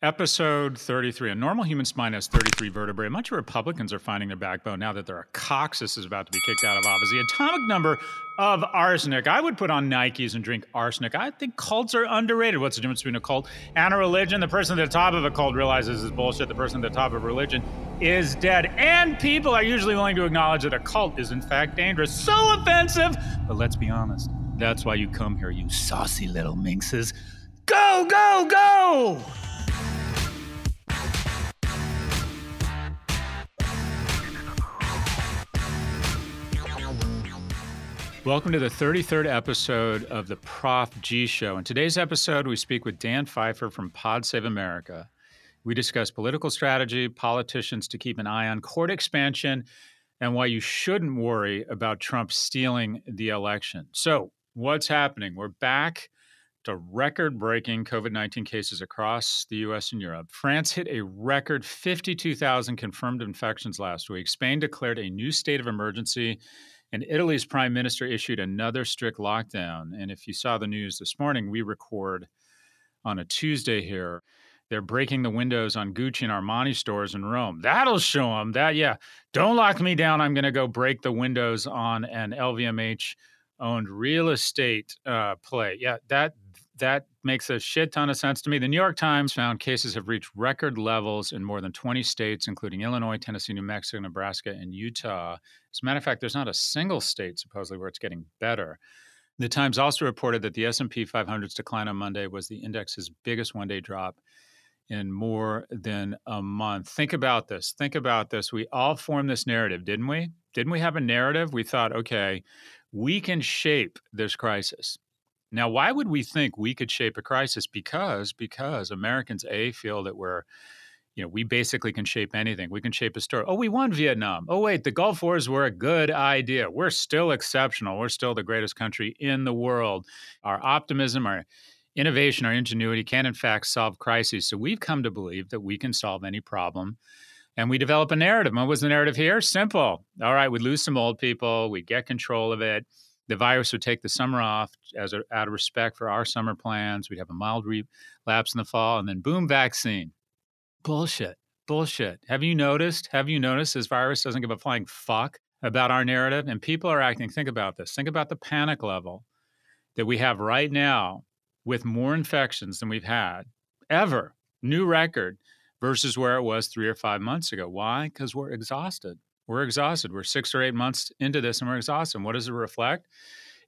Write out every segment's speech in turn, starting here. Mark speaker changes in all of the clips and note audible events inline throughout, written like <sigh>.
Speaker 1: Episode 33. A normal human spine has 33 vertebrae. Much of Republicans are finding their backbone now that their coccyx is about to be kicked out of office. The atomic number of arsenic. I would put on Nikes and drink arsenic. I think cults are underrated. What's the difference between a cult and a religion? The person at the top of a cult realizes it's bullshit. The person at the top of religion is dead. And people are usually willing to acknowledge that a cult is, in fact, dangerous. So offensive. But let's be honest. That's why you come here, you saucy little minxes. Go, go, go! Welcome to the 33rd episode of the Prof G Show. In today's episode, we speak with Dan Pfeiffer from Pod Save America. We discuss political strategy, politicians to keep an eye on, court expansion, and why you shouldn't worry about Trump stealing the election. So, what's happening? We're back to record breaking COVID 19 cases across the US and Europe. France hit a record 52,000 confirmed infections last week. Spain declared a new state of emergency and Italy's prime minister issued another strict lockdown. And if you saw the news this morning, we record on a Tuesday here. They're breaking the windows on Gucci and Armani stores in Rome. That'll show them that, yeah, don't lock me down. I'm going to go break the windows on an LVMH owned real estate uh, play. Yeah, that that makes a shit ton of sense to me. The New York Times found cases have reached record levels in more than 20 states, including Illinois, Tennessee, New Mexico, Nebraska, and Utah. As a matter of fact, there's not a single state supposedly where it's getting better. The Times also reported that the S&P 500's decline on Monday was the index's biggest one-day drop in more than a month. Think about this. Think about this. We all formed this narrative, didn't we? Didn't we have a narrative? We thought, okay, we can shape this crisis now, why would we think we could shape a crisis? Because because Americans a feel that we're you know, we basically can shape anything. We can shape a story. Oh, we won Vietnam. Oh, wait, the Gulf Wars were a good idea. We're still exceptional. We're still the greatest country in the world. Our optimism, our innovation, our ingenuity can, in fact, solve crises. So we've come to believe that we can solve any problem. And we develop a narrative. What was the narrative here? Simple. All right, we'd lose some old people, we'd get control of it the virus would take the summer off as a, out of respect for our summer plans. We'd have a mild relapse in the fall, and then boom, vaccine. Bullshit. Bullshit. Have you noticed? Have you noticed this virus doesn't give a flying fuck about our narrative? And people are acting. Think about this. Think about the panic level that we have right now with more infections than we've had ever. New record versus where it was three or five months ago. Why? Because we're exhausted. We're exhausted. We're six or eight months into this and we're exhausted. What does it reflect?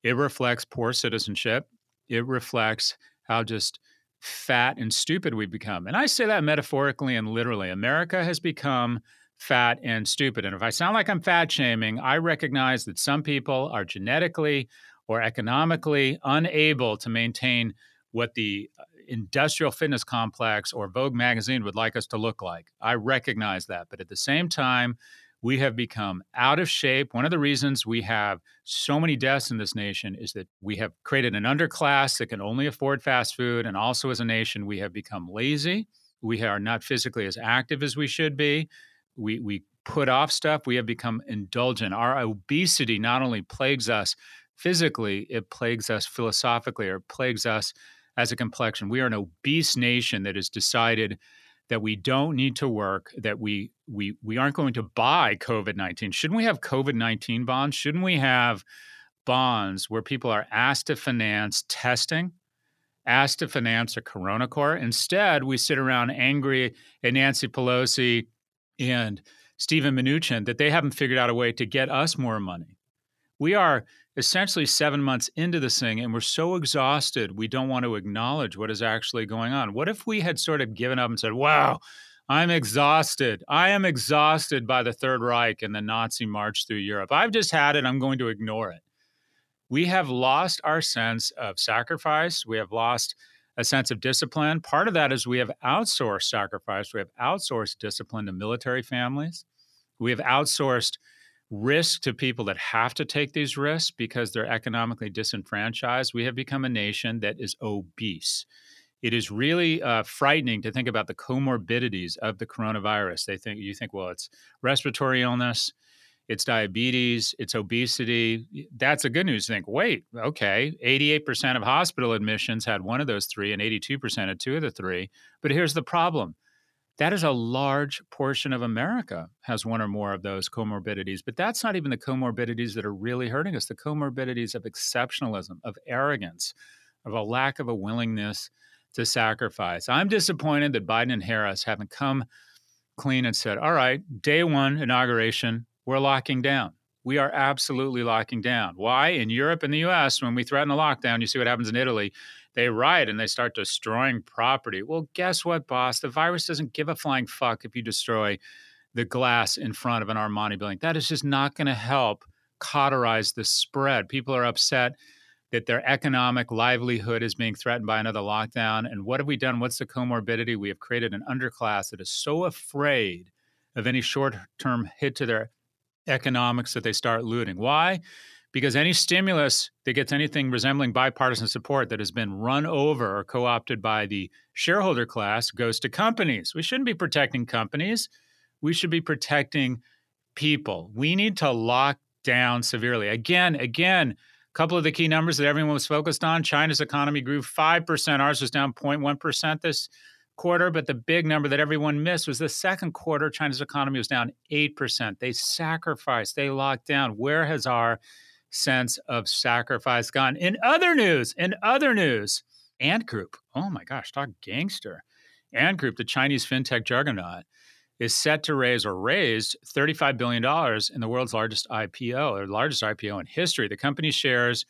Speaker 1: It reflects poor citizenship. It reflects how just fat and stupid we've become. And I say that metaphorically and literally. America has become fat and stupid. And if I sound like I'm fat shaming, I recognize that some people are genetically or economically unable to maintain what the uh, industrial fitness complex or Vogue magazine would like us to look like. I recognize that. But at the same time, we have become out of shape. One of the reasons we have so many deaths in this nation is that we have created an underclass that can only afford fast food. And also, as a nation, we have become lazy. We are not physically as active as we should be. We, we put off stuff. We have become indulgent. Our obesity not only plagues us physically, it plagues us philosophically or plagues us as a complexion. We are an obese nation that has decided that we don't need to work, that we we we aren't going to buy COVID nineteen. Shouldn't we have COVID nineteen bonds? Shouldn't we have bonds where people are asked to finance testing, asked to finance a Corona Corps? Instead, we sit around angry at Nancy Pelosi and Steven Mnuchin that they haven't figured out a way to get us more money. We are essentially seven months into this thing and we're so exhausted we don't want to acknowledge what is actually going on. What if we had sort of given up and said wow i'm exhausted. I am exhausted by the third reich and the nazi march through europe. I've just had it. I'm going to ignore it. We have lost our sense of sacrifice. We have lost a sense of discipline. Part of that is we have outsourced sacrifice. We have outsourced discipline to military families. We have outsourced risk to people that have to take these risks because they're economically disenfranchised. We have become a nation that is obese. It is really uh, frightening to think about the comorbidities of the coronavirus. They think you think, well, it's respiratory illness, it's diabetes, it's obesity. That's a good news. Think, wait, okay, 88% of hospital admissions had one of those three, and 82% had two of the three. But here's the problem that is a large portion of America has one or more of those comorbidities. But that's not even the comorbidities that are really hurting us the comorbidities of exceptionalism, of arrogance, of a lack of a willingness to sacrifice. I'm disappointed that Biden and Harris haven't come clean and said, all right, day one inauguration, we're locking down. We are absolutely locking down. Why? In Europe and the US, when we threaten a lockdown, you see what happens in Italy. They riot and they start destroying property. Well, guess what, boss? The virus doesn't give a flying fuck if you destroy the glass in front of an Armani building. That is just not going to help cauterize the spread. People are upset that their economic livelihood is being threatened by another lockdown. And what have we done? What's the comorbidity? We have created an underclass that is so afraid of any short term hit to their economics that they start looting. Why? Because any stimulus that gets anything resembling bipartisan support that has been run over or co opted by the shareholder class goes to companies. We shouldn't be protecting companies. We should be protecting people. We need to lock down severely. Again, again, a couple of the key numbers that everyone was focused on China's economy grew 5%. Ours was down 0.1% this quarter, but the big number that everyone missed was the second quarter. China's economy was down 8%. They sacrificed, they locked down. Where has our sense of sacrifice gone? In other news, in other news, Ant Group, oh my gosh, talk gangster. Ant Group, the Chinese fintech juggernaut, is set to raise or raised $35 billion in the world's largest IPO, or largest IPO in history. The company's shares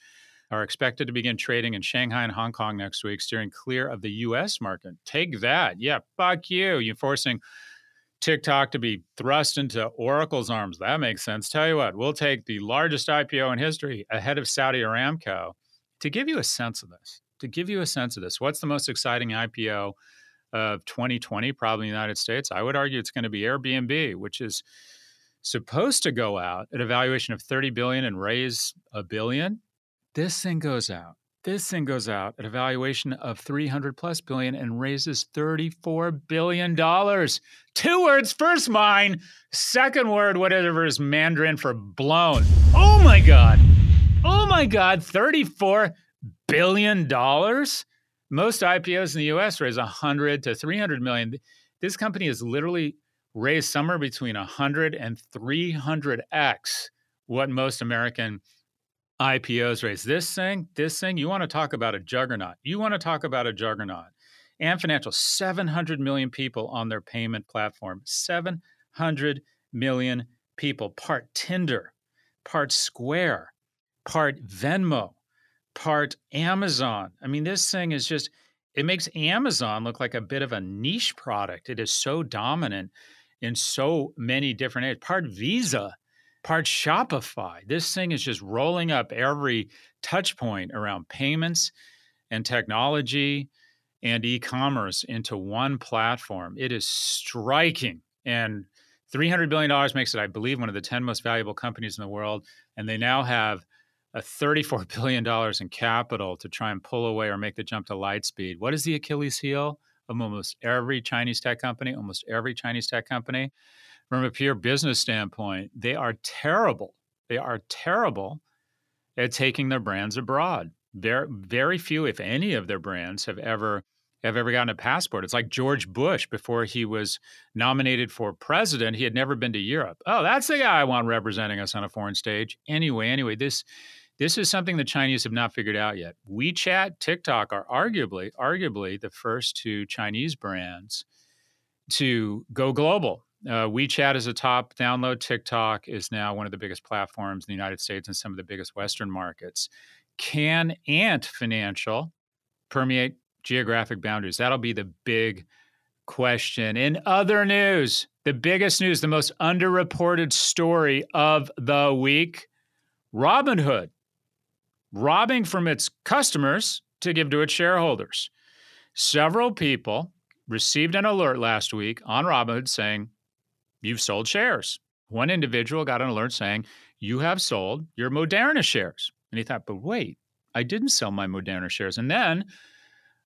Speaker 1: are expected to begin trading in Shanghai and Hong Kong next week, steering clear of the US market. Take that. Yeah, fuck you. You're forcing TikTok to be thrust into Oracle's arms. That makes sense. Tell you what, we'll take the largest IPO in history ahead of Saudi Aramco to give you a sense of this. To give you a sense of this, what's the most exciting IPO of 2020, probably in the United States, I would argue it's going to be Airbnb, which is supposed to go out at a valuation of 30 billion and raise a billion. This thing goes out. This thing goes out at a valuation of 300 plus billion and raises 34 billion dollars. Two words, first mine, second word whatever is Mandarin for blown. Oh my god. Oh my god, 34 billion dollars? Most IPOs in the US raise 100 to 300 million. This company has literally raised somewhere between 100 and 300x what most American IPOs raise. This thing, this thing, you want to talk about a juggernaut. You want to talk about a juggernaut. Ant Financial, 700 million people on their payment platform. 700 million people, part Tinder, part Square, part Venmo, part Amazon. I mean, this thing is just, it makes Amazon look like a bit of a niche product. It is so dominant in so many different areas. Part Visa, part Shopify. This thing is just rolling up every touch point around payments and technology and e commerce into one platform. It is striking. And $300 billion makes it, I believe, one of the 10 most valuable companies in the world. And they now have a $34 billion in capital to try and pull away or make the jump to Lightspeed. What is the Achilles heel of almost every Chinese tech company? Almost every Chinese tech company. From a pure business standpoint, they are terrible. They are terrible at taking their brands abroad. Very, very few, if any, of their brands have ever have ever gotten a passport. It's like George Bush before he was nominated for president. He had never been to Europe. Oh, that's the guy I want representing us on a foreign stage. Anyway, anyway, this this is something the Chinese have not figured out yet. WeChat, TikTok are arguably, arguably the first two Chinese brands to go global. Uh, WeChat is a top download. TikTok is now one of the biggest platforms in the United States and some of the biggest Western markets. Can Ant Financial permeate geographic boundaries? That'll be the big question. In other news, the biggest news, the most underreported story of the week Robinhood robbing from its customers to give to its shareholders. Several people received an alert last week on Robinhood saying, You've sold shares. One individual got an alert saying, You have sold your Moderna shares. And he thought, But wait, I didn't sell my Moderna shares. And then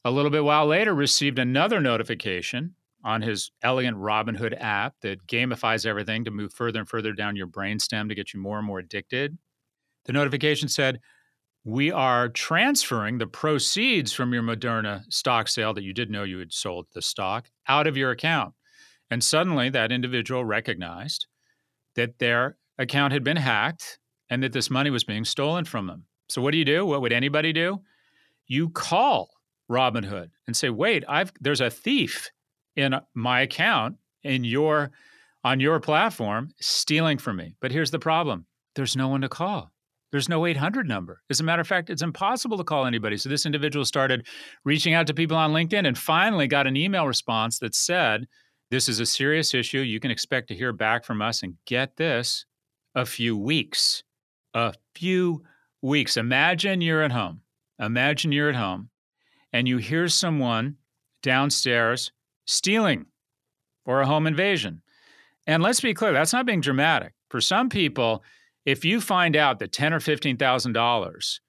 Speaker 1: a little bit while later received another notification on his elegant Robinhood app that gamifies everything to move further and further down your brainstem to get you more and more addicted. The notification said, We are transferring the proceeds from your Moderna stock sale that you did know you had sold the stock out of your account. And suddenly that individual recognized that their account had been hacked and that this money was being stolen from them. So what do you do? What would anybody do? You call Robinhood and say, "Wait, I've there's a thief in my account in your on your platform stealing from me." But here's the problem. There's no one to call. There's no 800 number. As a matter of fact, it's impossible to call anybody. So this individual started reaching out to people on LinkedIn and finally got an email response that said, This is a serious issue. You can expect to hear back from us and get this a few weeks. A few weeks. Imagine you're at home. Imagine you're at home and you hear someone downstairs stealing or a home invasion. And let's be clear, that's not being dramatic. For some people, if you find out that ten or fifteen thousand dollars,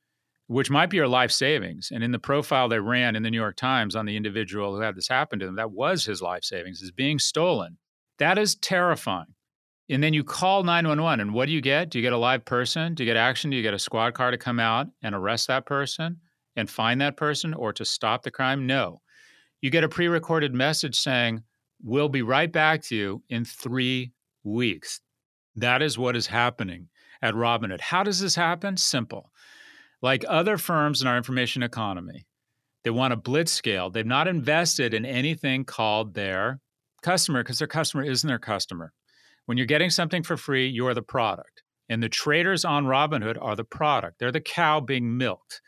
Speaker 1: which might be your life savings, and in the profile they ran in the New York Times on the individual who had this happen to them, that was his life savings, is being stolen. That is terrifying. And then you call 911, and what do you get? Do you get a live person? Do you get action? Do you get a squad car to come out and arrest that person? and find that person or to stop the crime? No. You get a pre recorded message saying, We'll be right back to you in three weeks. That is what is happening at Robinhood. How does this happen? Simple. Like other firms in our information economy, they want a blitz scale. They've not invested in anything called their customer because their customer isn't their customer. When you're getting something for free, you're the product. And the traders on Robinhood are the product. They're the cow being milked.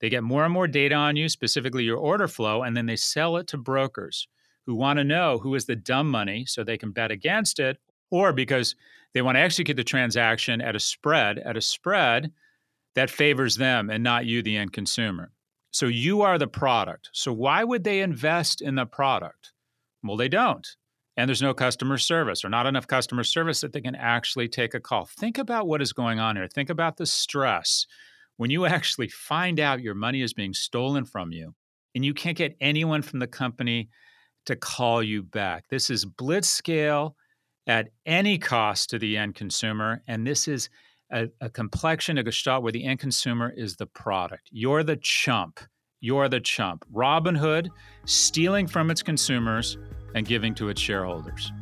Speaker 1: They get more and more data on you, specifically your order flow, and then they sell it to brokers who want to know who is the dumb money so they can bet against it, or because they want to execute the transaction at a spread, at a spread that favors them and not you, the end consumer. So you are the product. So why would they invest in the product? Well, they don't. And there's no customer service or not enough customer service that they can actually take a call. Think about what is going on here. Think about the stress when you <laughs> actually find out your money is being stolen from you and you can't get anyone from the company to call you back. This is blitz scale at any cost to the end consumer. And this is a, a complexion, a gestalt where the end consumer is the product. You're the chump. You're the chump. Robinhood stealing from its consumers and giving to its shareholders.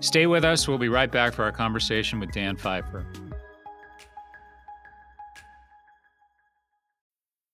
Speaker 1: Stay with us. We'll be right back for our conversation with Dan Pfeiffer.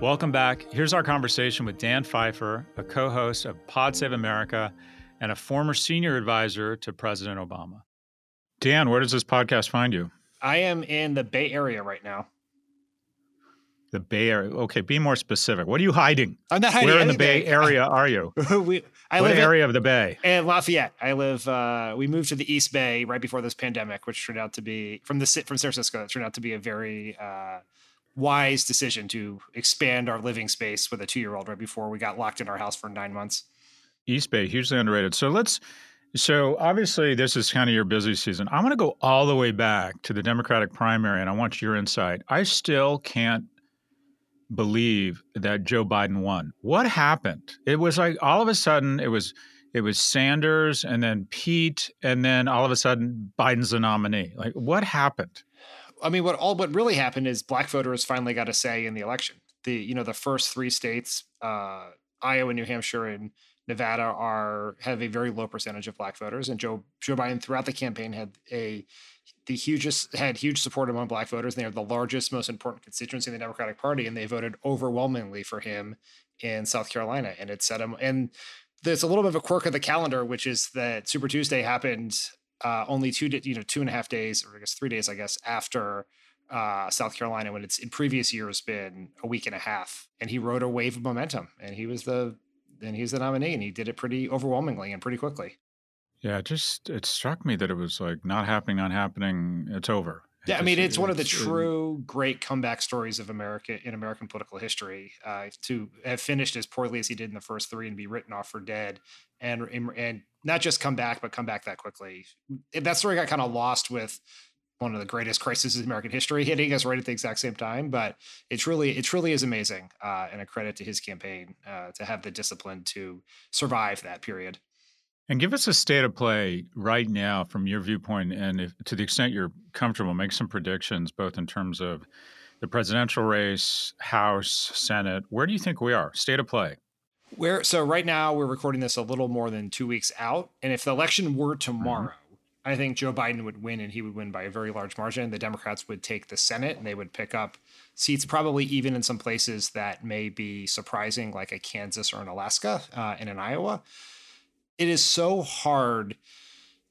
Speaker 1: Welcome back. Here's our conversation with Dan Pfeiffer, a co host of Pod Save America and a former senior advisor to President Obama. Dan, where does this podcast find you?
Speaker 2: I am in the Bay Area right now.
Speaker 1: The Bay Area. Okay, be more specific. What are you hiding?
Speaker 2: I'm not hiding.
Speaker 1: Where in the Bay Area <laughs> are you?
Speaker 2: we, I
Speaker 1: what
Speaker 2: live
Speaker 1: area
Speaker 2: in,
Speaker 1: of the Bay?
Speaker 2: In Lafayette. I live. Uh, we moved to the East Bay right before this pandemic, which turned out to be from the from San Francisco. It turned out to be a very uh, wise decision to expand our living space with a two year old right before we got locked in our house for nine months.
Speaker 1: East Bay, hugely underrated. So let's. So obviously, this is kind of your busy season. I want to go all the way back to the Democratic primary, and I want your insight. I still can't believe that Joe Biden won. What happened? It was like all of a sudden it was it was Sanders and then Pete and then all of a sudden Biden's the nominee. Like what happened?
Speaker 2: I mean, what all what really happened is black voters finally got a say in the election. The you know the first three states, uh, Iowa, New Hampshire, and Nevada are have a very low percentage of black voters, and Joe Joe Biden throughout the campaign had a the hugest had huge support among black voters. And they are the largest, most important constituency in the Democratic Party, and they voted overwhelmingly for him in South Carolina, and it set him. And there's a little bit of a quirk of the calendar, which is that Super Tuesday happened uh, only two, you know, two and a half days, or I guess three days, I guess, after uh, South Carolina, when it's in previous years been a week and a half, and he rode a wave of momentum, and he was the, and he was the nominee, and he did it pretty overwhelmingly and pretty quickly.
Speaker 1: Yeah, it just it struck me that it was like not happening, not happening. It's over.
Speaker 2: Yeah, I mean, it's, it's one of the true great comeback stories of America in American political history. Uh, to have finished as poorly as he did in the first three and be written off for dead, and and not just come back, but come back that quickly. That story got kind of lost with one of the greatest crises in American history hitting us right at the exact same time. But it's really, it truly is amazing, uh, and a credit to his campaign uh, to have the discipline to survive that period.
Speaker 1: And give us a state of play right now from your viewpoint, and if, to the extent you're comfortable, make some predictions both in terms of the presidential race, House, Senate. Where do you think we are? State of play.
Speaker 2: Where so right now we're recording this a little more than two weeks out, and if the election were tomorrow, mm-hmm. I think Joe Biden would win, and he would win by a very large margin. The Democrats would take the Senate, and they would pick up seats, probably even in some places that may be surprising, like a Kansas or an Alaska uh, and an Iowa it is so hard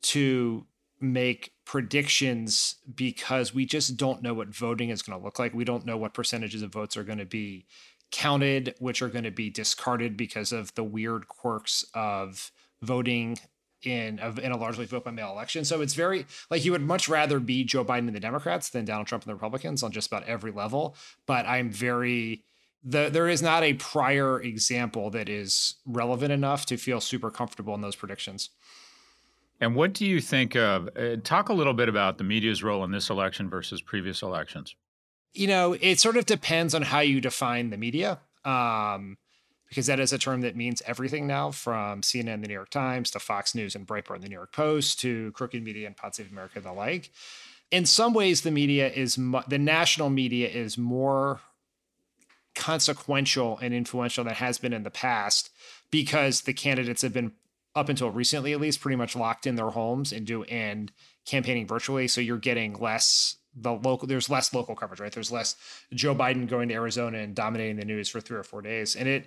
Speaker 2: to make predictions because we just don't know what voting is going to look like. We don't know what percentages of votes are going to be counted, which are going to be discarded because of the weird quirks of voting in a, in a largely vote by mail election. So it's very like you would much rather be Joe Biden and the Democrats than Donald Trump and the Republicans on just about every level. But I'm very the, there is not a prior example that is relevant enough to feel super comfortable in those predictions.
Speaker 1: And what do you think of? Uh, talk a little bit about the media's role in this election versus previous elections.
Speaker 2: You know, it sort of depends on how you define the media, um, because that is a term that means everything now, from CNN, the New York Times, to Fox News and Breitbart, and the New York Post, to Crooked Media and Pod Save America, and the like. In some ways, the media is mu- the national media is more consequential and influential than has been in the past because the candidates have been up until recently at least pretty much locked in their homes and do and campaigning virtually so you're getting less the local there's less local coverage right there's less joe biden going to arizona and dominating the news for three or four days and it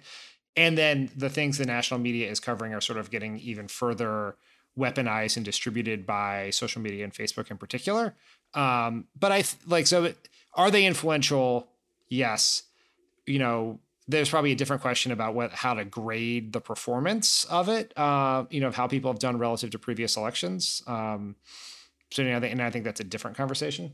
Speaker 2: and then the things the national media is covering are sort of getting even further weaponized and distributed by social media and facebook in particular um but i like so are they influential yes you know, there's probably a different question about what how to grade the performance of it. Uh, you know, of how people have done relative to previous elections. Um, so, you know, and I think that's a different conversation.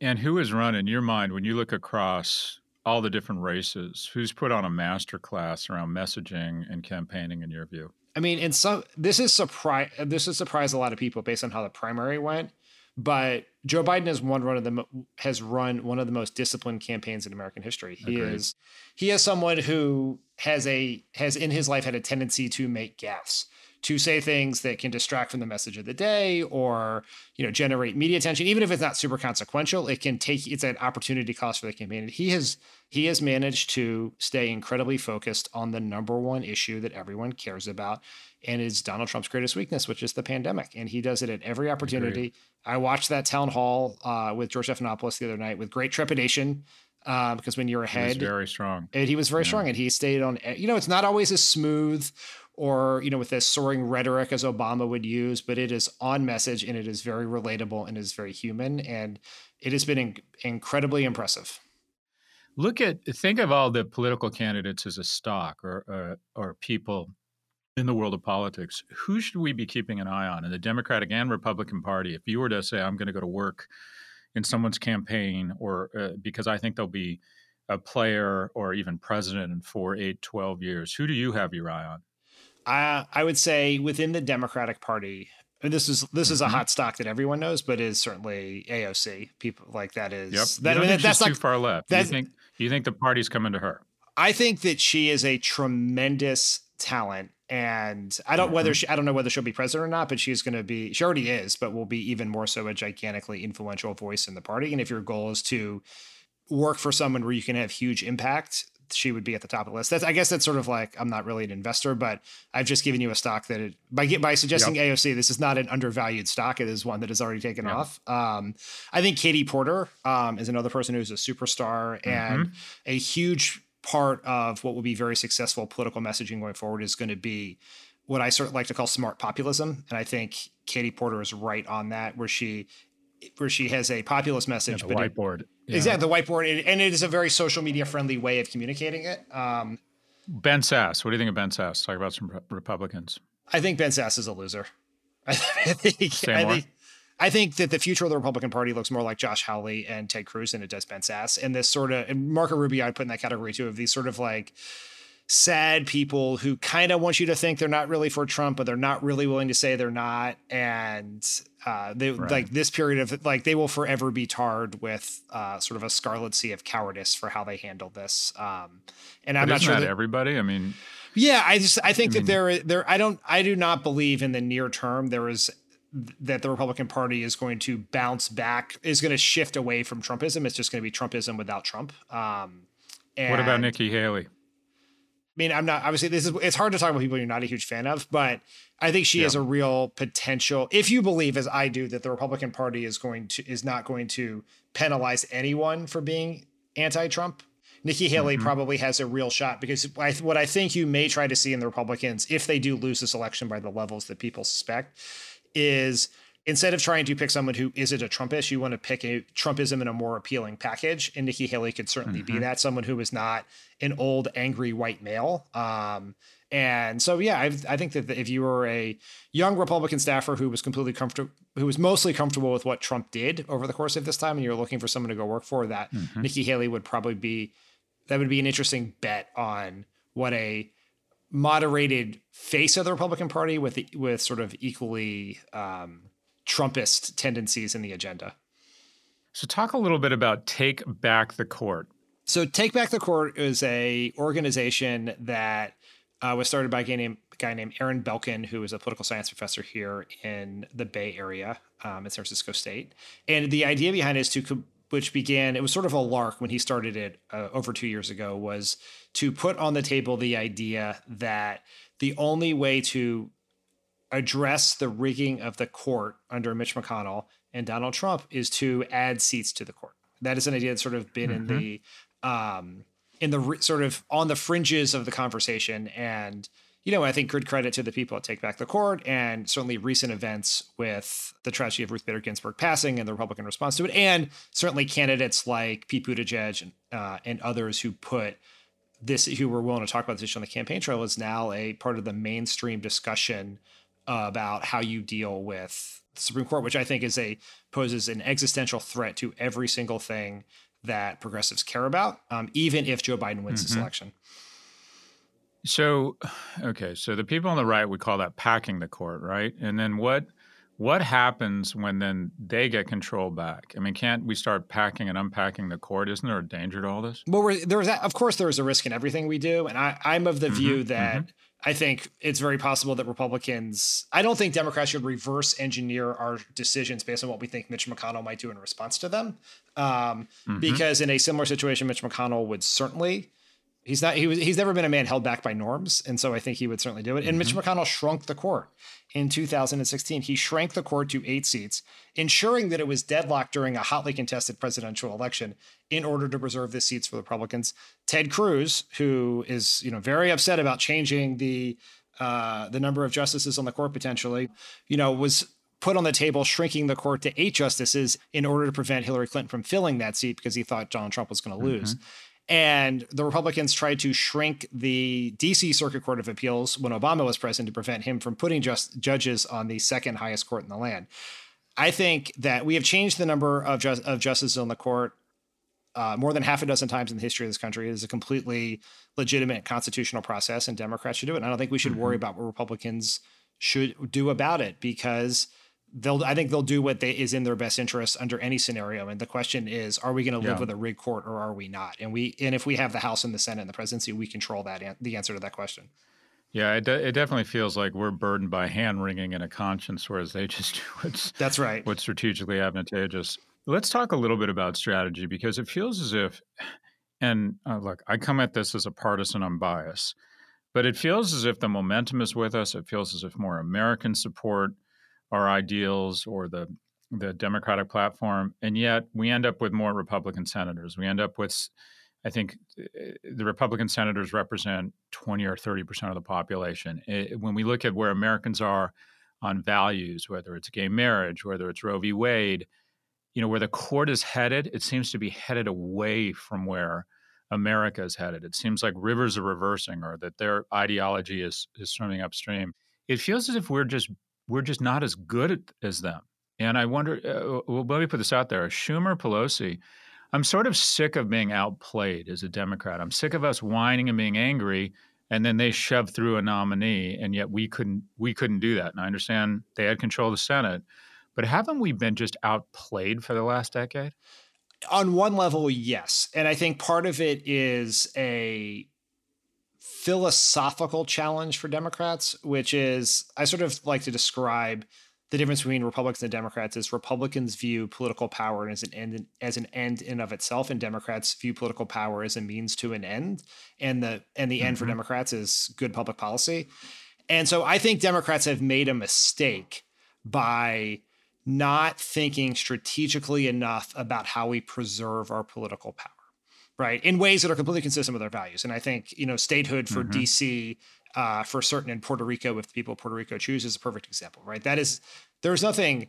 Speaker 1: And who has run in your mind when you look across all the different races? Who's put on a master class around messaging and campaigning in your view?
Speaker 2: I mean, in some this is uh, surprise this has surprised a lot of people based on how the primary went. But Joe Biden has one one of the has run one of the most disciplined campaigns in American history. He Agreed. is he is someone who has a has in his life had a tendency to make gaffes to say things that can distract from the message of the day or you know generate media attention even if it's not super consequential it can take it's an opportunity cost for the campaign and he has he has managed to stay incredibly focused on the number one issue that everyone cares about and is Donald Trump's greatest weakness which is the pandemic and he does it at every opportunity Agreed. I watched that town hall uh, with George Stephanopoulos the other night with great trepidation uh, because when you're ahead,
Speaker 1: very strong,
Speaker 2: and he was very yeah. strong, and he stayed on. You know, it's not always as smooth or you know with this soaring rhetoric as Obama would use, but it is on message and it is very relatable and is very human, and it has been in- incredibly impressive.
Speaker 1: Look at think of all the political candidates as a stock or or, or people in the world of politics. Who should we be keeping an eye on in the Democratic and Republican Party? If you were to say, "I'm going to go to work in someone's campaign," or uh, because I think they'll be a player or even president in four, eight, 12 years, who do you have your eye on?
Speaker 2: I I would say within the Democratic Party, and this is this is a mm-hmm. hot stock that everyone knows, but is certainly AOC. People like that is
Speaker 1: yep. that, I mean, that's too far left. Do you think you think the party's coming to her?
Speaker 2: I think that she is a tremendous talent, and I don't mm-hmm. whether she I don't know whether she'll be president or not, but she's going to be. She already is, but will be even more so a gigantically influential voice in the party. And if your goal is to work for someone where you can have huge impact, she would be at the top of the list. That's I guess that's sort of like I'm not really an investor, but I've just given you a stock that it, by by suggesting yep. AOC, this is not an undervalued stock. It is one that has already taken off. Um, I think Katie Porter um, is another person who's a superstar mm-hmm. and a huge part of what will be very successful political messaging going forward is going to be what I sort of like to call smart populism. And I think Katie Porter is right on that, where she where she has a populist message,
Speaker 1: yeah, the
Speaker 2: but
Speaker 1: whiteboard.
Speaker 2: It, yeah. Exactly, the whiteboard, and it is a very social media friendly way of communicating it. Um,
Speaker 1: ben Sasse, what do you think of Ben Sasse? Talk about some Republicans.
Speaker 2: I think Ben Sasse is a loser. <laughs> I think, I think I think that the future of the Republican Party looks more like Josh Hawley and Ted Cruz than it does Ben Sasse. And this sort of and Marco Rubio, I put in that category too of these sort of like sad people who kind of want you to think they're not really for Trump, but they're not really willing to say they're not. And uh, they right. like this period of like they will forever be tarred with uh, sort of a scarlet C of cowardice for how they handle this. Um, and I'm not sure
Speaker 1: that, that everybody. I mean,
Speaker 2: yeah, I just I think I mean, that there there I don't I do not believe in the near term there is that the Republican Party is going to bounce back, is going to shift away from Trumpism. It's just going to be Trumpism without Trump. Um,
Speaker 1: what about Nikki Haley?
Speaker 2: I mean, I'm not obviously this is it's hard to talk about people you're not a huge fan of, but I think she yeah. has a real potential. If you believe, as I do, that the Republican Party is going to is not going to penalize anyone for being anti-Trump, Nikki Haley mm-hmm. probably has a real shot because I, what I think you may try to see in the Republicans, if they do lose this election by the levels that people suspect, is instead of trying to pick someone who isn't a Trumpist, you want to pick a Trumpism in a more appealing package. And Nikki Haley could certainly mm-hmm. be that someone who is not an old, angry white male. Um, and so, yeah, I've, i think that if you were a young Republican staffer who was completely comfortable, who was mostly comfortable with what Trump did over the course of this time, and you're looking for someone to go work for, that mm-hmm. Nikki Haley would probably be, that would be an interesting bet on what a moderated face of the Republican Party with with sort of equally um, Trumpist tendencies in the agenda.
Speaker 1: So, talk a little bit about Take Back the Court.
Speaker 2: So, Take Back the Court is a organization that uh, was started by a guy named, a guy named Aaron Belkin, who is a political science professor here in the Bay Area um, at San Francisco State. And the idea behind it is to which began it was sort of a lark when he started it uh, over two years ago was to put on the table the idea that the only way to address the rigging of the court under Mitch McConnell and Donald Trump is to add seats to the court. That is an idea that's sort of been mm-hmm. in the um, in the sort of on the fringes of the conversation and you know, I think good credit to the people at Take Back the Court and certainly recent events with the tragedy of Ruth Bader Ginsburg passing and the Republican response to it, and certainly candidates like Pete Buttigieg and, uh, and others who put this, who were willing to talk about this issue on the campaign trail, is now a part of the mainstream discussion about how you deal with the Supreme Court, which I think is a poses an existential threat to every single thing that progressives care about, um, even if Joe Biden wins mm-hmm. this election.
Speaker 1: So, okay, so the people on the right would call that packing the court, right? And then what what happens when then they get control back? I mean, can't we start packing and unpacking the court? Isn't there a danger to all this?
Speaker 2: Well, there's of course there is a risk in everything we do, and I, I'm of the mm-hmm, view that. Mm-hmm. I think it's very possible that Republicans, I don't think Democrats should reverse engineer our decisions based on what we think Mitch McConnell might do in response to them. Um, mm-hmm. Because in a similar situation, Mitch McConnell would certainly He's not. He was. He's never been a man held back by norms, and so I think he would certainly do it. And mm-hmm. Mitch McConnell shrunk the court in 2016. He shrank the court to eight seats, ensuring that it was deadlocked during a hotly contested presidential election, in order to preserve the seats for the Republicans. Ted Cruz, who is you know very upset about changing the uh, the number of justices on the court potentially, you know, was put on the table shrinking the court to eight justices in order to prevent Hillary Clinton from filling that seat because he thought Donald Trump was going to lose. Mm-hmm. And the Republicans tried to shrink the DC Circuit Court of Appeals when Obama was president to prevent him from putting just judges on the second highest court in the land. I think that we have changed the number of, ju- of justices on the court uh, more than half a dozen times in the history of this country. It is a completely legitimate constitutional process, and Democrats should do it. And I don't think we should mm-hmm. worry about what Republicans should do about it because – they'll I think they'll do what they is in their best interest under any scenario. And the question is, are we going to live yeah. with a rig court or are we not? And we and if we have the House and the Senate and the presidency, we control that the answer to that question.
Speaker 1: Yeah, it, de- it definitely feels like we're burdened by hand wringing and a conscience, whereas they just <laughs> do what's
Speaker 2: that's right.
Speaker 1: What's strategically advantageous. Let's talk a little bit about strategy because it feels as if, and uh, look, I come at this as a partisan unbiased, but it feels as if the momentum is with us. It feels as if more American support our ideals or the the Democratic platform, and yet we end up with more Republican senators. We end up with, I think, eh, the Republican senators represent twenty or thirty percent of the population. It, when we look at where Americans are on values, whether it's gay marriage, whether it's Roe v. Wade, you know, where the court is headed, it seems to be headed away from where America is headed. It seems like rivers are reversing or that their ideology is is swimming upstream. It feels as if we're just we're just not as good as them. And I wonder, uh, well, let me put this out there: Schumer, Pelosi. I'm sort of sick of being outplayed as a Democrat. I'm sick of us whining and being angry, and then they shove through a nominee, and yet we couldn't we couldn't do that. And I understand they had control of the Senate, but haven't we been just outplayed for the last decade?
Speaker 2: On one level, yes, and I think part of it is a philosophical challenge for Democrats, which is I sort of like to describe the difference between Republicans and Democrats is Republicans view political power as an end as an end in of itself, and Democrats view political power as a means to an end. And the and the mm-hmm. end for mm-hmm. Democrats is good public policy. And so I think Democrats have made a mistake by not thinking strategically enough about how we preserve our political power right in ways that are completely consistent with our values and i think you know statehood for mm-hmm. dc uh, for certain in Puerto Rico, if the people of Puerto Rico choose, is a perfect example, right? That is, there's nothing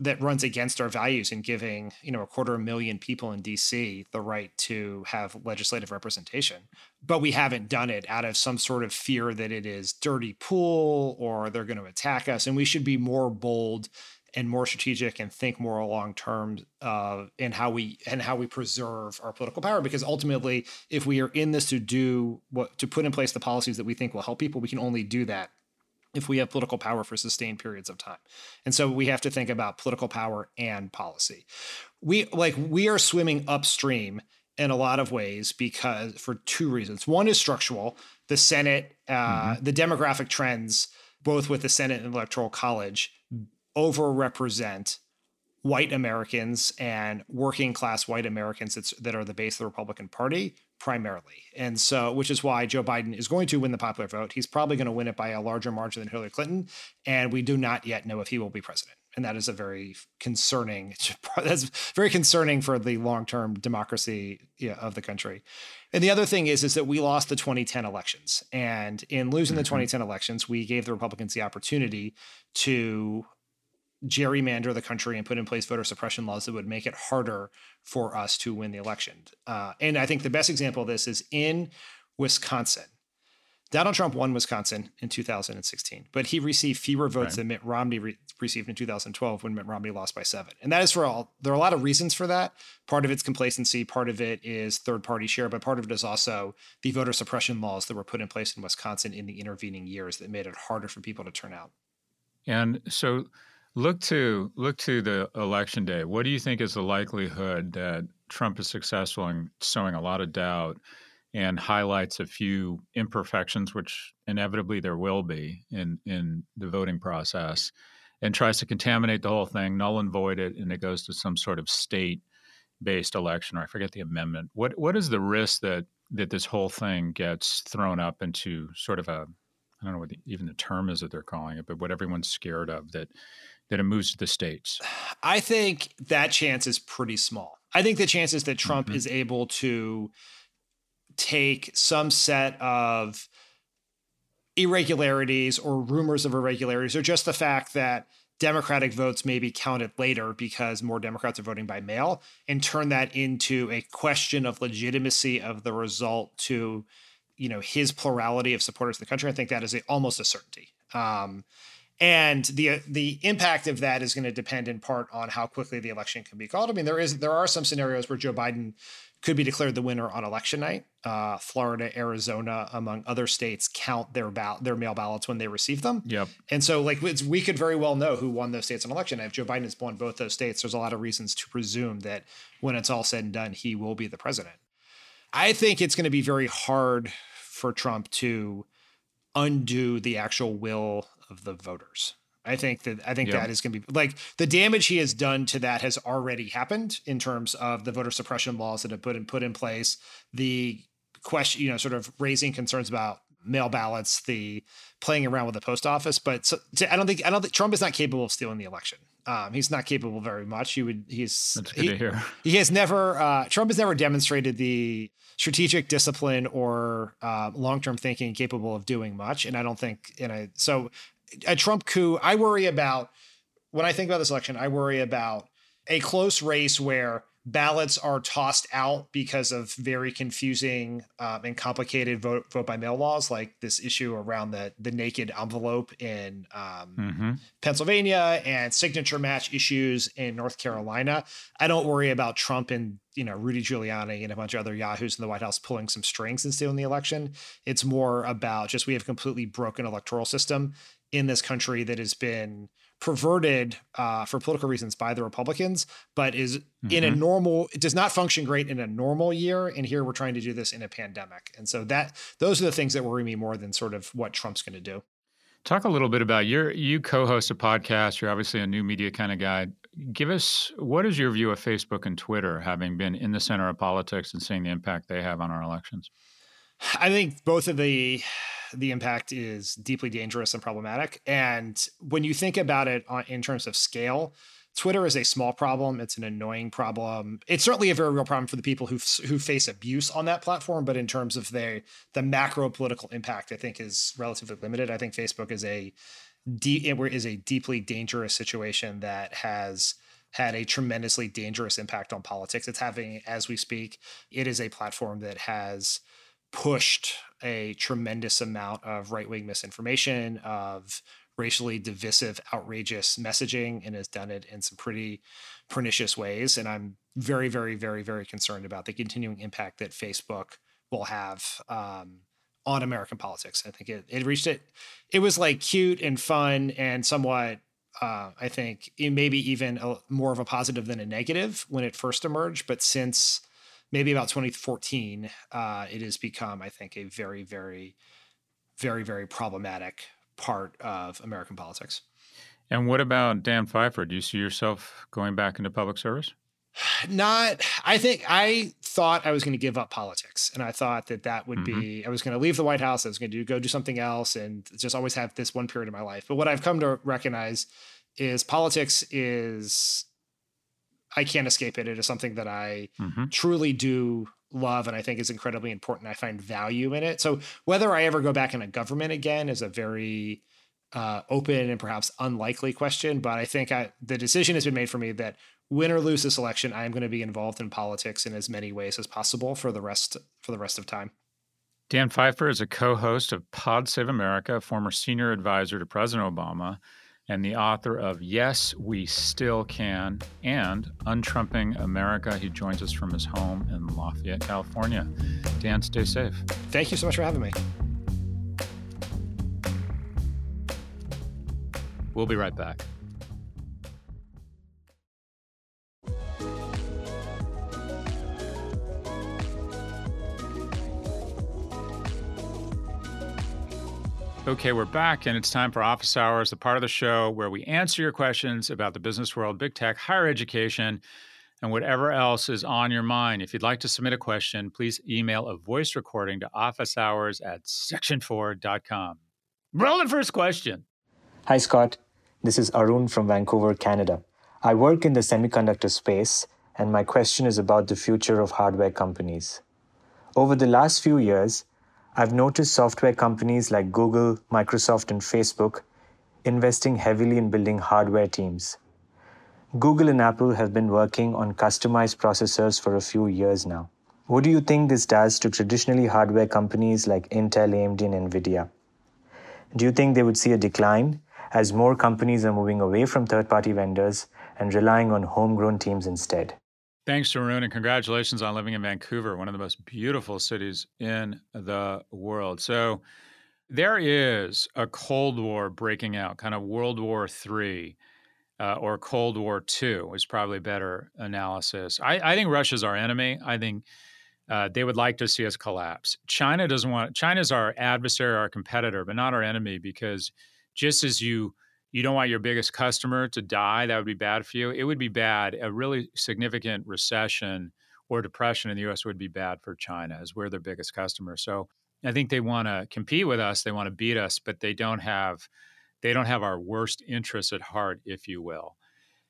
Speaker 2: that runs against our values in giving, you know, a quarter million people in DC the right to have legislative representation. But we haven't done it out of some sort of fear that it is dirty pool or they're going to attack us. And we should be more bold and more strategic and think more long term uh, in how we and how we preserve our political power. Because ultimately, if we are in this to do what to put in place the policies that we think will help people, we can only do that if we have political power for sustained periods of time. And so we have to think about political power and policy. We like we are swimming upstream in a lot of ways because for two reasons. One is structural. The Senate, uh, mm-hmm. the demographic trends, both with the Senate and Electoral College, overrepresent white Americans and working class white Americans that are the base of the Republican Party primarily. And so, which is why Joe Biden is going to win the popular vote. He's probably going to win it by a larger margin than Hillary Clinton. And we do not yet know if he will be president. And that is a very concerning, <laughs> that's very concerning for the long term democracy of the country. And the other thing is, is that we lost the 2010 elections. And in losing mm-hmm. the 2010 elections, we gave the Republicans the opportunity to gerrymander the country and put in place voter suppression laws that would make it harder for us to win the election. Uh, and I think the best example of this is in Wisconsin. Donald Trump won Wisconsin in 2016, but he received fewer votes right. than Mitt Romney re- received in 2012 when Mitt Romney lost by seven. And that is for all, there are a lot of reasons for that. Part of it's complacency, part of it is third party share, but part of it is also the voter suppression laws that were put in place in Wisconsin in the intervening years that made it harder for people to turn out.
Speaker 1: And so Look to look to the election day. What do you think is the likelihood that Trump is successful in sowing a lot of doubt and highlights a few imperfections, which inevitably there will be in in the voting process, and tries to contaminate the whole thing, null and void it, and it goes to some sort of state based election, or I forget the amendment. What what is the risk that that this whole thing gets thrown up into sort of a I don't know what the, even the term is that they're calling it, but what everyone's scared of that that it moves to the states?
Speaker 2: I think that chance is pretty small. I think the chances that Trump mm-hmm. is able to take some set of irregularities or rumors of irregularities, or just the fact that Democratic votes may be counted later because more Democrats are voting by mail, and turn that into a question of legitimacy of the result to, you know, his plurality of supporters in the country. I think that is a, almost a certainty. Um, and the the impact of that is going to depend in part on how quickly the election can be called. I mean, there is there are some scenarios where Joe Biden could be declared the winner on election night. Uh, Florida, Arizona, among other states, count their ball- their mail ballots when they receive them.
Speaker 1: Yep.
Speaker 2: And so, like, we could very well know who won those states on election. If Joe Biden has won both those states, there's a lot of reasons to presume that when it's all said and done, he will be the president. I think it's going to be very hard for Trump to undo the actual will of the voters. I think that I think that is going to be like the damage he has done to that has already happened in terms of the voter suppression laws that have put in put in place, the question, you know, sort of raising concerns about mail ballots, the playing around with the post office. But so, I don't think I don't think Trump is not capable of stealing the election. Um, he's not capable very much. He would. He's.
Speaker 1: That's good he, to hear.
Speaker 2: He has never. Uh, Trump has never demonstrated the strategic discipline or uh, long term thinking capable of doing much. And I don't think. And I so a Trump coup, I worry about when I think about this election, I worry about a close race where ballots are tossed out because of very confusing um, and complicated vote vote by mail laws, like this issue around the the naked envelope in um, mm-hmm. Pennsylvania and signature match issues in North Carolina. I don't worry about Trump and you know Rudy Giuliani and a bunch of other yahoos in the White House pulling some strings and stealing the election. It's more about just we have completely broken electoral system in this country that has been perverted uh, for political reasons by the Republicans, but is mm-hmm. in a mm-hmm. normal, it does not function great in a normal year. And here we're trying to do this in a pandemic. And so that those are the things that worry me more than sort of what Trump's going to do.
Speaker 1: Talk a little bit about your you co-host a podcast. You're obviously a new media kind of guy. Give us what is your view of Facebook and Twitter, having been in the center of politics and seeing the impact they have on our elections?
Speaker 2: I think both of the the impact is deeply dangerous and problematic. And when you think about it on, in terms of scale, Twitter is a small problem. It's an annoying problem. It's certainly a very real problem for the people who who face abuse on that platform. But in terms of the the macro political impact, I think is relatively limited. I think Facebook is a de- is a deeply dangerous situation that has had a tremendously dangerous impact on politics. It's having as we speak. It is a platform that has pushed a tremendous amount of right wing misinformation, of racially divisive, outrageous messaging, and has done it in some pretty pernicious ways. And I'm very, very, very, very concerned about the continuing impact that Facebook will have um, on American politics. I think it, it reached it. It was like cute and fun and somewhat. Uh, I think maybe even a, more of a positive than a negative when it first emerged, but since maybe about 2014, uh, it has become, I think, a very, very, very, very problematic part of American politics.
Speaker 1: And what about Dan Pfeiffer? Do you see yourself going back into public service? <sighs>
Speaker 2: Not, I think I thought I was going to give up politics. And I thought that that would mm-hmm. be, I was going to leave the White House. I was going to go do something else and just always have this one period of my life. But what I've come to recognize is politics is I can't escape it. It is something that I mm-hmm. truly do love and I think is incredibly important. I find value in it. So whether I ever go back in a government again is a very uh, open and perhaps unlikely question. But I think I, the decision has been made for me that win or lose this election, I am going to be involved in politics in as many ways as possible for the rest for the rest of time.
Speaker 1: Dan Pfeiffer is a co-host of Pod Save America, former senior advisor to President Obama and the author of Yes, We Still Can and Untrumping America. He joins us from his home in Lafayette, California. Dan, stay safe.
Speaker 2: Thank you so much for having me.
Speaker 1: We'll be right back. Okay, we're back, and it's time for Office Hours, the part of the show where we answer your questions about the business world, big tech, higher education, and whatever else is on your mind. If you'd like to submit a question, please email a voice recording to officehours at section4.com. Roll the first question.
Speaker 3: Hi, Scott. This is Arun from Vancouver, Canada. I work in the semiconductor space, and my question is about the future of hardware companies. Over the last few years, I've noticed software companies like Google, Microsoft, and Facebook investing heavily in building hardware teams. Google and Apple have been working on customized processors for a few years now. What do you think this does to traditionally hardware companies like Intel, AMD, and Nvidia? Do you think they would see a decline as more companies are moving away from third party vendors and relying on homegrown teams instead?
Speaker 1: Thanks, Arun, and congratulations on living in Vancouver, one of the most beautiful cities in the world. So, there is a Cold War breaking out, kind of World War III uh, or Cold War II is probably a better analysis. I, I think Russia's our enemy. I think uh, they would like to see us collapse. China doesn't want. China's our adversary, our competitor, but not our enemy, because just as you you don't want your biggest customer to die. That would be bad for you. It would be bad. A really significant recession or depression in the US would be bad for China, as we're their biggest customer. So I think they want to compete with us, they want to beat us, but they don't have they don't have our worst interests at heart, if you will.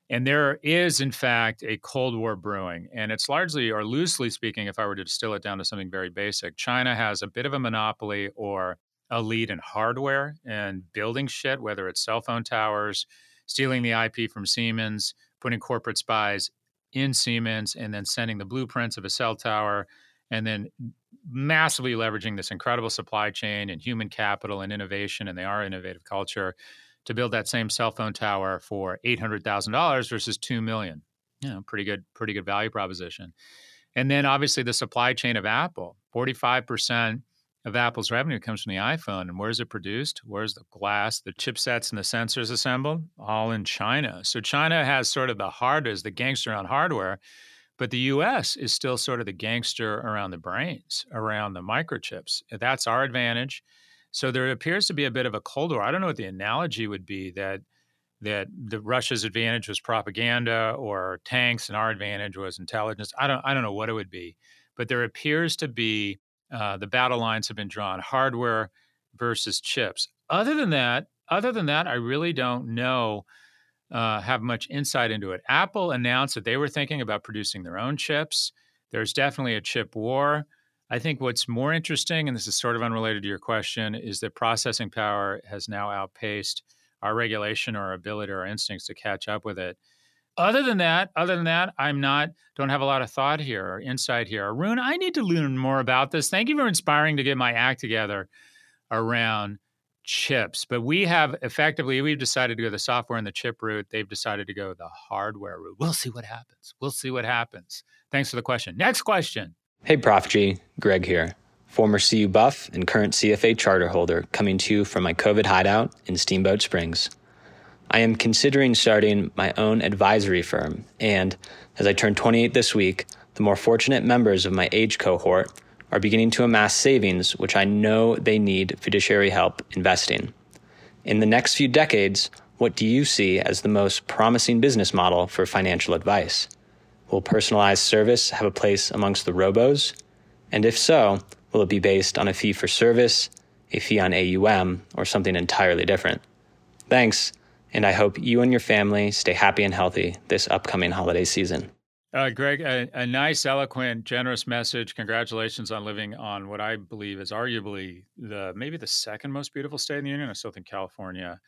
Speaker 1: And there is, in fact, a Cold War brewing. And it's largely, or loosely speaking, if I were to distill it down to something very basic, China has a bit of a monopoly or elite in hardware and building shit, whether it's cell phone towers, stealing the IP from Siemens, putting corporate spies in Siemens, and then sending the blueprints of a cell tower, and then massively leveraging this incredible supply chain and human capital and innovation, and they are innovative culture to build that same cell phone tower for eight hundred thousand dollars versus two million. You know, pretty good, pretty good value proposition. And then obviously the supply chain of Apple, forty five percent of Apple's revenue comes from the iPhone. And where's it produced? Where's the glass, the chipsets, and the sensors assembled? All in China. So China has sort of the hard the gangster on hardware, but the US is still sort of the gangster around the brains, around the microchips. That's our advantage. So there appears to be a bit of a cold war. I don't know what the analogy would be that that the Russia's advantage was propaganda or tanks and our advantage was intelligence. I don't I don't know what it would be, but there appears to be uh, the battle lines have been drawn: hardware versus chips. Other than that, other than that, I really don't know. Uh, have much insight into it. Apple announced that they were thinking about producing their own chips. There's definitely a chip war. I think what's more interesting, and this is sort of unrelated to your question, is that processing power has now outpaced our regulation, our ability, our instincts to catch up with it. Other than that, other than that, I'm not don't have a lot of thought here or insight here. Arun, I need to learn more about this. Thank you for inspiring to get my act together around chips. But we have effectively we've decided to go the software and the chip route. They've decided to go the hardware route. We'll see what happens. We'll see what happens. Thanks for the question. Next question.
Speaker 4: Hey, Prof G, Greg here, former CU buff and current CFA charter holder, coming to you from my COVID hideout in Steamboat Springs. I am considering starting my own advisory firm, and as I turn 28 this week, the more fortunate members of my age cohort are beginning to amass savings, which I know they need fiduciary help investing. In the next few decades, what do you see as the most promising business model for financial advice? Will personalized service have a place amongst the robos? And if so, will it be based on a fee for service, a fee on AUM, or something entirely different? Thanks, and I hope you and your family stay happy and healthy this upcoming holiday season.
Speaker 1: Uh, Greg, a, a, nice, eloquent, generous message. Congratulations on living on what I believe is arguably the maybe the second most beautiful state in the union. I still think California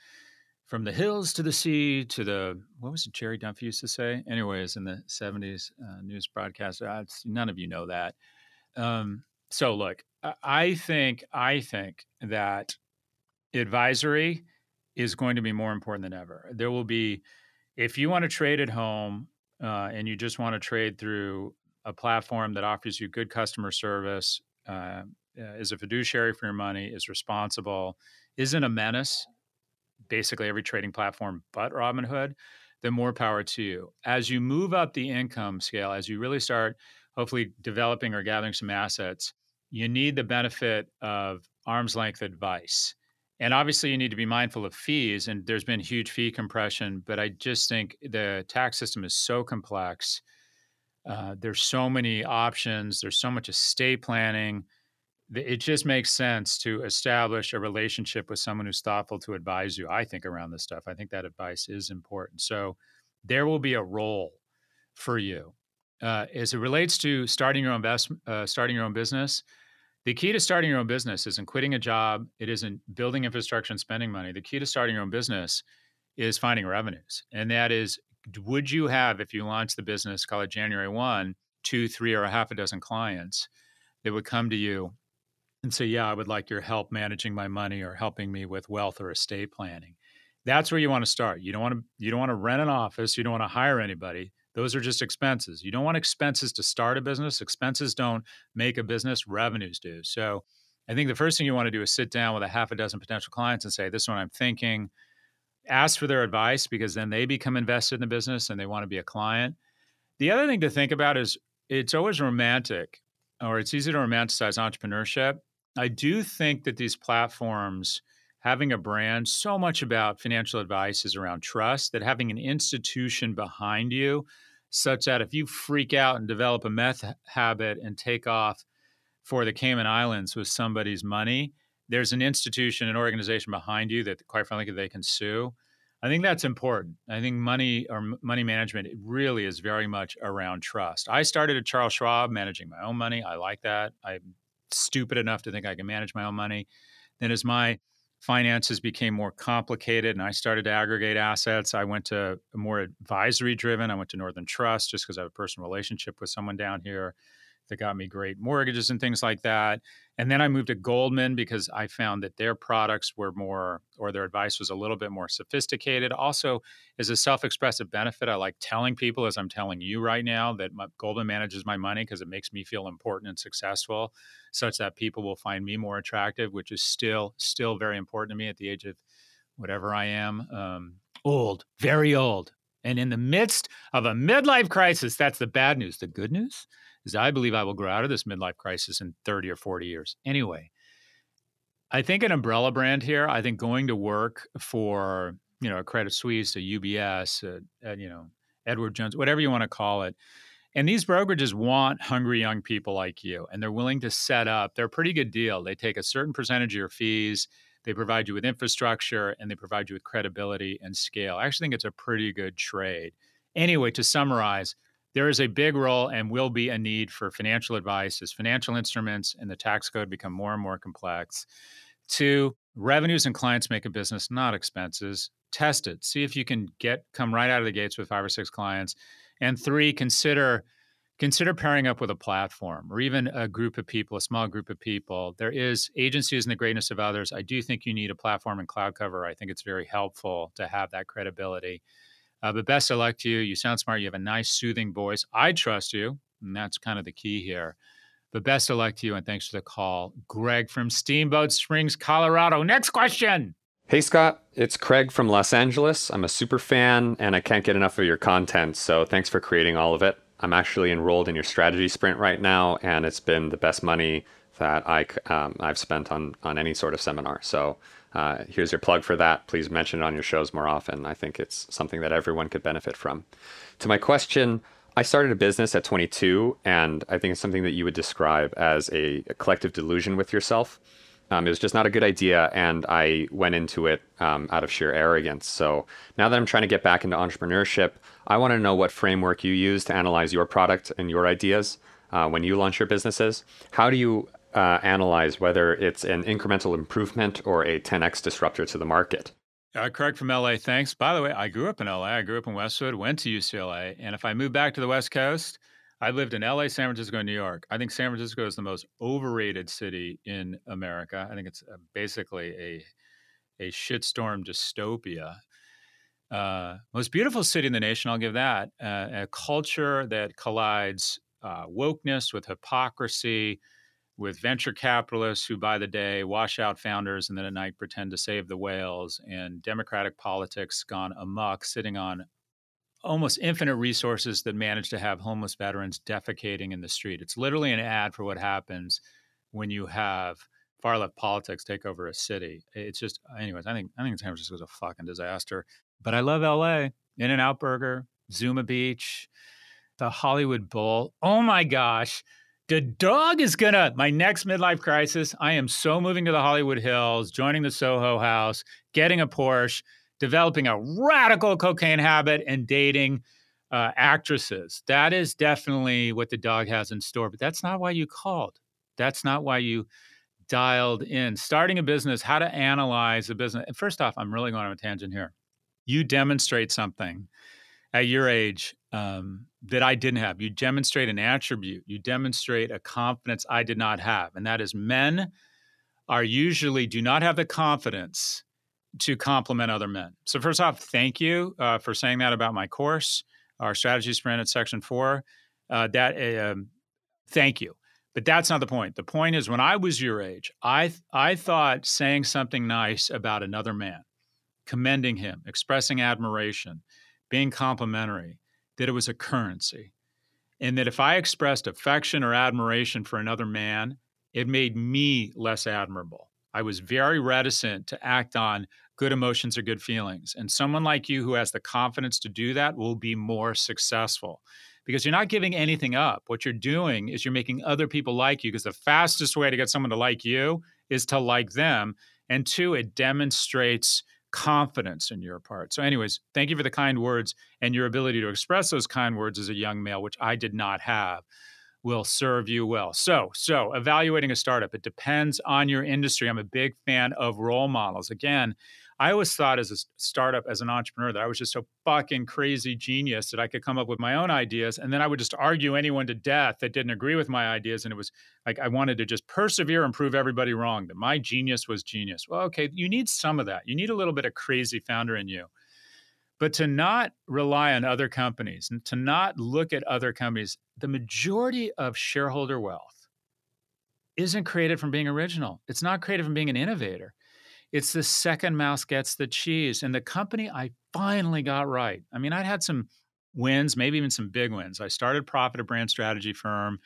Speaker 1: from the hills to the sea to the what was it Jerry Dunphy used to say? Anyways, in the '70s uh, news broadcast, uh, none of you know that. Um, so look, I think I think that advisory is going to be more important than ever. There will be, if you want to trade at home uh, and you just want to trade through a platform that offers you good customer service, uh, uh is a fiduciary for your money, is responsible, isn't a menace basically every trading platform but Robinhood, then more power to you. As you move up the income scale, as you really start hopefully developing or gathering some assets, you need the benefit of arm's length advice. And obviously, you need to be mindful of fees, and there's been huge fee compression. But I just think the tax system is so complex. Uh, there's so many options. There's so much estate planning it just makes sense to establish a relationship with someone who's thoughtful to advise you i think around this stuff i think that advice is important so there will be a role for you uh, as it relates to starting your own best, uh, starting your own business the key to starting your own business isn't quitting a job it isn't building infrastructure and spending money the key to starting your own business is finding revenues and that is would you have if you launched the business call it january 1 two three or a half a dozen clients that would come to you and say, Yeah, I would like your help managing my money or helping me with wealth or estate planning. That's where you want to start. You don't want to you don't want to rent an office, you don't want to hire anybody. Those are just expenses. You don't want expenses to start a business. Expenses don't make a business, revenues do. So I think the first thing you want to do is sit down with a half a dozen potential clients and say, This is what I'm thinking. Ask for their advice because then they become invested in the business and they want to be a client. The other thing to think about is it's always romantic or it's easy to romanticize entrepreneurship I do think that these platforms having a brand, so much about financial advice is around trust, that having an institution behind you, such that if you freak out and develop a meth habit and take off for the Cayman Islands with somebody's money, there's an institution, an organization behind you that, quite frankly, they can sue. I think that's important. I think money or money management really is very much around trust. I started at Charles Schwab managing my own money. I like that. I'm stupid enough to think I can manage my own money. Then, as my finances became more complicated and I started to aggregate assets, I went to more advisory driven. I went to Northern Trust just because I have a personal relationship with someone down here that got me great mortgages and things like that. And then I moved to Goldman because I found that their products were more, or their advice was a little bit more sophisticated. Also, as a self expressive benefit, I like telling people, as I'm telling you right now, that my, Goldman manages my money because it makes me feel important and successful, such that people will find me more attractive, which is still, still very important to me at the age of whatever I am. Um, old, very old. And in the midst of a midlife crisis, that's the bad news. The good news is I believe I will grow out of this midlife crisis in 30 or 40 years. Anyway, I think an umbrella brand here, I think going to work for, you know, a Credit Suisse, a UBS, a, a, you know, Edward Jones, whatever you want to call it. And these brokerages want hungry young people like you, and they're willing to set up. They're a pretty good deal. They take a certain percentage of your fees, they provide you with infrastructure, and they provide you with credibility and scale. I actually think it's a pretty good trade. Anyway, to summarize, there is a big role and will be a need for financial advice as financial instruments and the tax code become more and more complex. Two, revenues and clients make a business, not expenses. Test it. See if you can get come right out of the gates with five or six clients. And three, consider consider pairing up with a platform or even a group of people, a small group of people. There is agencies in the greatness of others. I do think you need a platform and cloud cover. I think it's very helpful to have that credibility. Uh, but best of luck to you. You sound smart. You have a nice, soothing voice. I trust you, and that's kind of the key here. But best of luck to you, and thanks for the call. Greg from Steamboat Springs, Colorado. Next question.
Speaker 5: Hey, Scott. It's Craig from Los Angeles. I'm a super fan, and I can't get enough of your content. So thanks for creating all of it. I'm actually enrolled in your strategy sprint right now, and it's been the best money that I, um, I've spent on, on any sort of seminar. So uh, here's your plug for that. Please mention it on your shows more often. I think it's something that everyone could benefit from. To my question, I started a business at 22, and I think it's something that you would describe as a, a collective delusion with yourself. Um, it was just not a good idea, and I went into it um, out of sheer arrogance. So now that I'm trying to get back into entrepreneurship, I want to know what framework you use to analyze your product and your ideas uh, when you launch your businesses. How do you uh, analyze whether it's an incremental improvement or a 10x disruptor to the market.
Speaker 1: Uh, Craig from LA, thanks. By the way, I grew up in LA. I grew up in Westwood, went to UCLA. And if I move back to the West Coast, I lived in LA, San Francisco, and New York. I think San Francisco is the most overrated city in America. I think it's uh, basically a, a shitstorm dystopia. Uh, most beautiful city in the nation, I'll give that. Uh, a culture that collides uh, wokeness with hypocrisy, with venture capitalists who, by the day, wash out founders and then at night pretend to save the whales, and democratic politics gone amok, sitting on almost infinite resources that manage to have homeless veterans defecating in the street. It's literally an ad for what happens when you have far left politics take over a city. It's just, anyways, I think I think San Francisco is a fucking disaster. But I love LA, In and Out Burger, Zuma Beach, the Hollywood Bowl. Oh my gosh the dog is gonna my next midlife crisis. I am so moving to the Hollywood Hills, joining the Soho House, getting a Porsche, developing a radical cocaine habit, and dating uh, actresses. That is definitely what the dog has in store. But that's not why you called. That's not why you dialed in. Starting a business, how to analyze a business. First off, I'm really going on a tangent here. You demonstrate something at your age um, that I didn't have. You demonstrate an attribute, you demonstrate a confidence I did not have. And that is men are usually do not have the confidence to compliment other men. So, first off, thank you uh, for saying that about my course, our strategy sprint at section four. Uh, that uh, thank you. But that's not the point. The point is, when I was your age, I I thought saying something nice about another man, commending him, expressing admiration, being complimentary, that it was a currency. And that if I expressed affection or admiration for another man, it made me less admirable. I was very reticent to act on good emotions or good feelings. And someone like you who has the confidence to do that will be more successful because you're not giving anything up. What you're doing is you're making other people like you because the fastest way to get someone to like you is to like them. And two, it demonstrates confidence in your part. So, anyways, thank you for the kind words and your ability to express those kind words as a young male, which I did not have will serve you well. So, so evaluating a startup, it depends on your industry. I'm a big fan of role models. Again, I always thought as a startup, as an entrepreneur, that I was just a fucking crazy genius that I could come up with my own ideas. And then I would just argue anyone to death that didn't agree with my ideas. And it was like I wanted to just persevere and prove everybody wrong that my genius was genius. Well, okay, you need some of that. You need a little bit of crazy founder in you. But to not rely on other companies and to not look at other companies, the majority of shareholder wealth isn't created from being original. It's not created from being an innovator. It's the second mouse gets the cheese. And the company I finally got right. I mean, I'd had some wins, maybe even some big wins. I started Prophet, a brand strategy firm.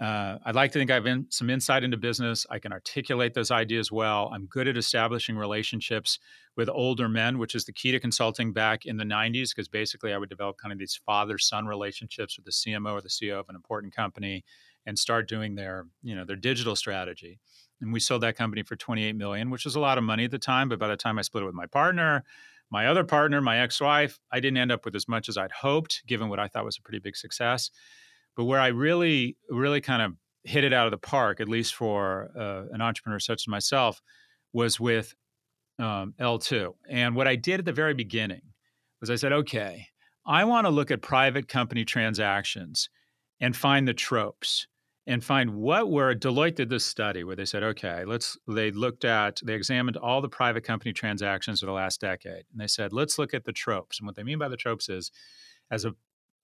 Speaker 1: Uh, I'd like to think I've in, some insight into business. I can articulate those ideas well. I'm good at establishing relationships with older men, which is the key to consulting back in the 90s, because basically I would develop kind of these father son relationships with the CMO or the CEO of an important company and start doing their, you know, their digital strategy. And we sold that company for 28 million, which was a lot of money at the time. But by the time I split it with my partner, my other partner, my ex-wife, I didn't end up with as much as I'd hoped, given what I thought was a pretty big success. But where I really, really kind of hit it out of the park, at least for uh, an entrepreneur such as myself, was with um, L2. And what I did at the very beginning was I said, okay, I want to look at private company transactions and find the tropes and find what were Deloitte did this study where they said, okay, let's they looked at they examined all the private company transactions of the last decade. And they said, let's look at the tropes. And what they mean by the tropes is as a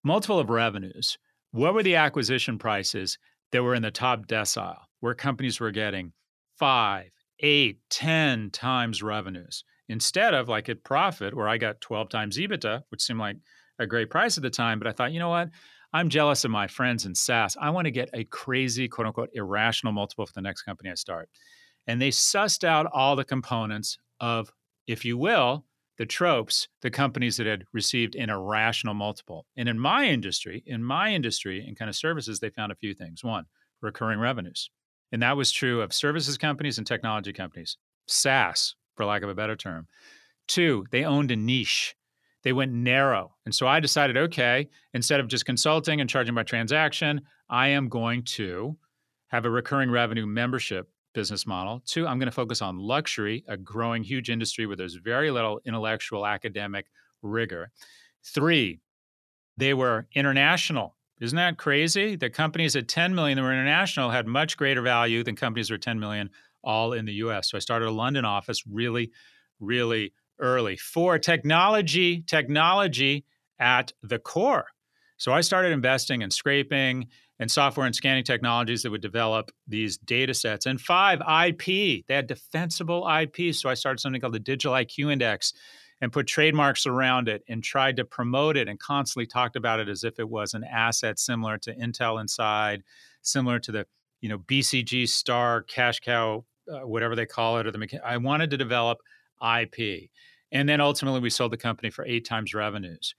Speaker 1: multiple of revenues, what were the acquisition prices that were in the top decile, where companies were getting five, eight, ten times revenues instead of like at Prophet, where I got 12 times EBITDA, which seemed like a great price at the time. But I thought, you know what? I'm jealous of my friends in SaaS. I want to get a crazy, quote unquote, irrational multiple for the next company I start. And they sussed out all the components of, if you will, the tropes the companies that had received an irrational multiple. And in my industry, in my industry and kind of services, they found a few things. One, recurring revenues. And that was true of services companies and technology companies, SaaS, for lack of a better term. Two, they owned a niche. They went narrow. And so I decided okay, instead of just consulting and charging by transaction, I am going to have a recurring revenue membership business model. Two, I'm going to focus on luxury, a growing huge industry where there's very little intellectual academic rigor. Three, they were international. Isn't that crazy? The companies at 10 million that were international had much greater value than companies that were 10 million all in the US. So I started a London office really, really early. Four, technology, technology at the core. So I started investing in scraping and software and scanning technologies that would develop these data sets. And five, IP. They had defensible IP. So I started something called the Digital IQ Index and put trademarks around it and tried to promote it and constantly talked about it as if it was an asset similar to Intel Inside, similar to the you know BCG Star Cash Cow, uh, whatever they call it, or the I wanted to develop IP, and then ultimately we sold the company for eight times revenues.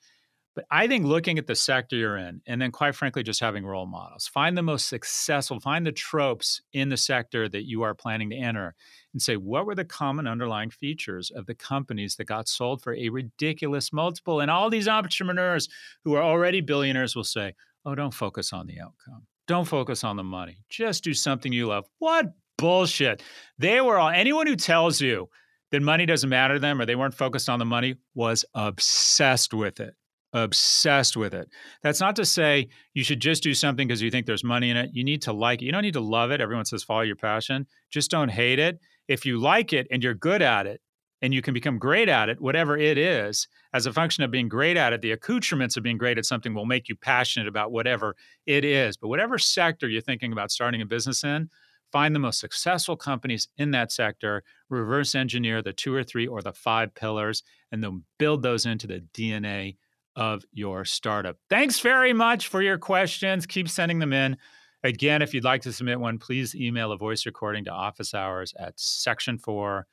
Speaker 1: But I think looking at the sector you're in, and then quite frankly, just having role models, find the most successful, find the tropes in the sector that you are planning to enter, and say, what were the common underlying features of the companies that got sold for a ridiculous multiple? And all these entrepreneurs who are already billionaires will say, oh, don't focus on the outcome. Don't focus on the money. Just do something you love. What bullshit. They were all, anyone who tells you that money doesn't matter to them or they weren't focused on the money was obsessed with it obsessed with it. That's not to say you should just do something because you think there's money in it. You need to like it. You don't need to love it. Everyone says follow your passion. Just don't hate it. If you like it and you're good at it and you can become great at it, whatever it is, as a function of being great at it, the accoutrements of being great at something will make you passionate about whatever it is. But whatever sector you're thinking about starting a business in, find the most successful companies in that sector, reverse engineer the two or three or the five pillars, and then build those into the DNA of your startup. Thanks very much for your questions. Keep sending them in. Again, if you'd like to submit one, please email a voice recording to office hours at section4.com.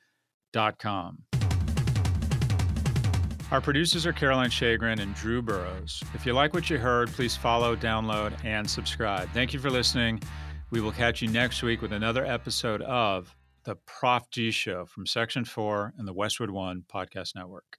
Speaker 1: Our producers are Caroline Shagrin and Drew Burrows. If you like what you heard, please follow, download, and subscribe. Thank you for listening. We will catch you next week with another episode of The Prof G Show from Section 4 and the Westwood One Podcast Network.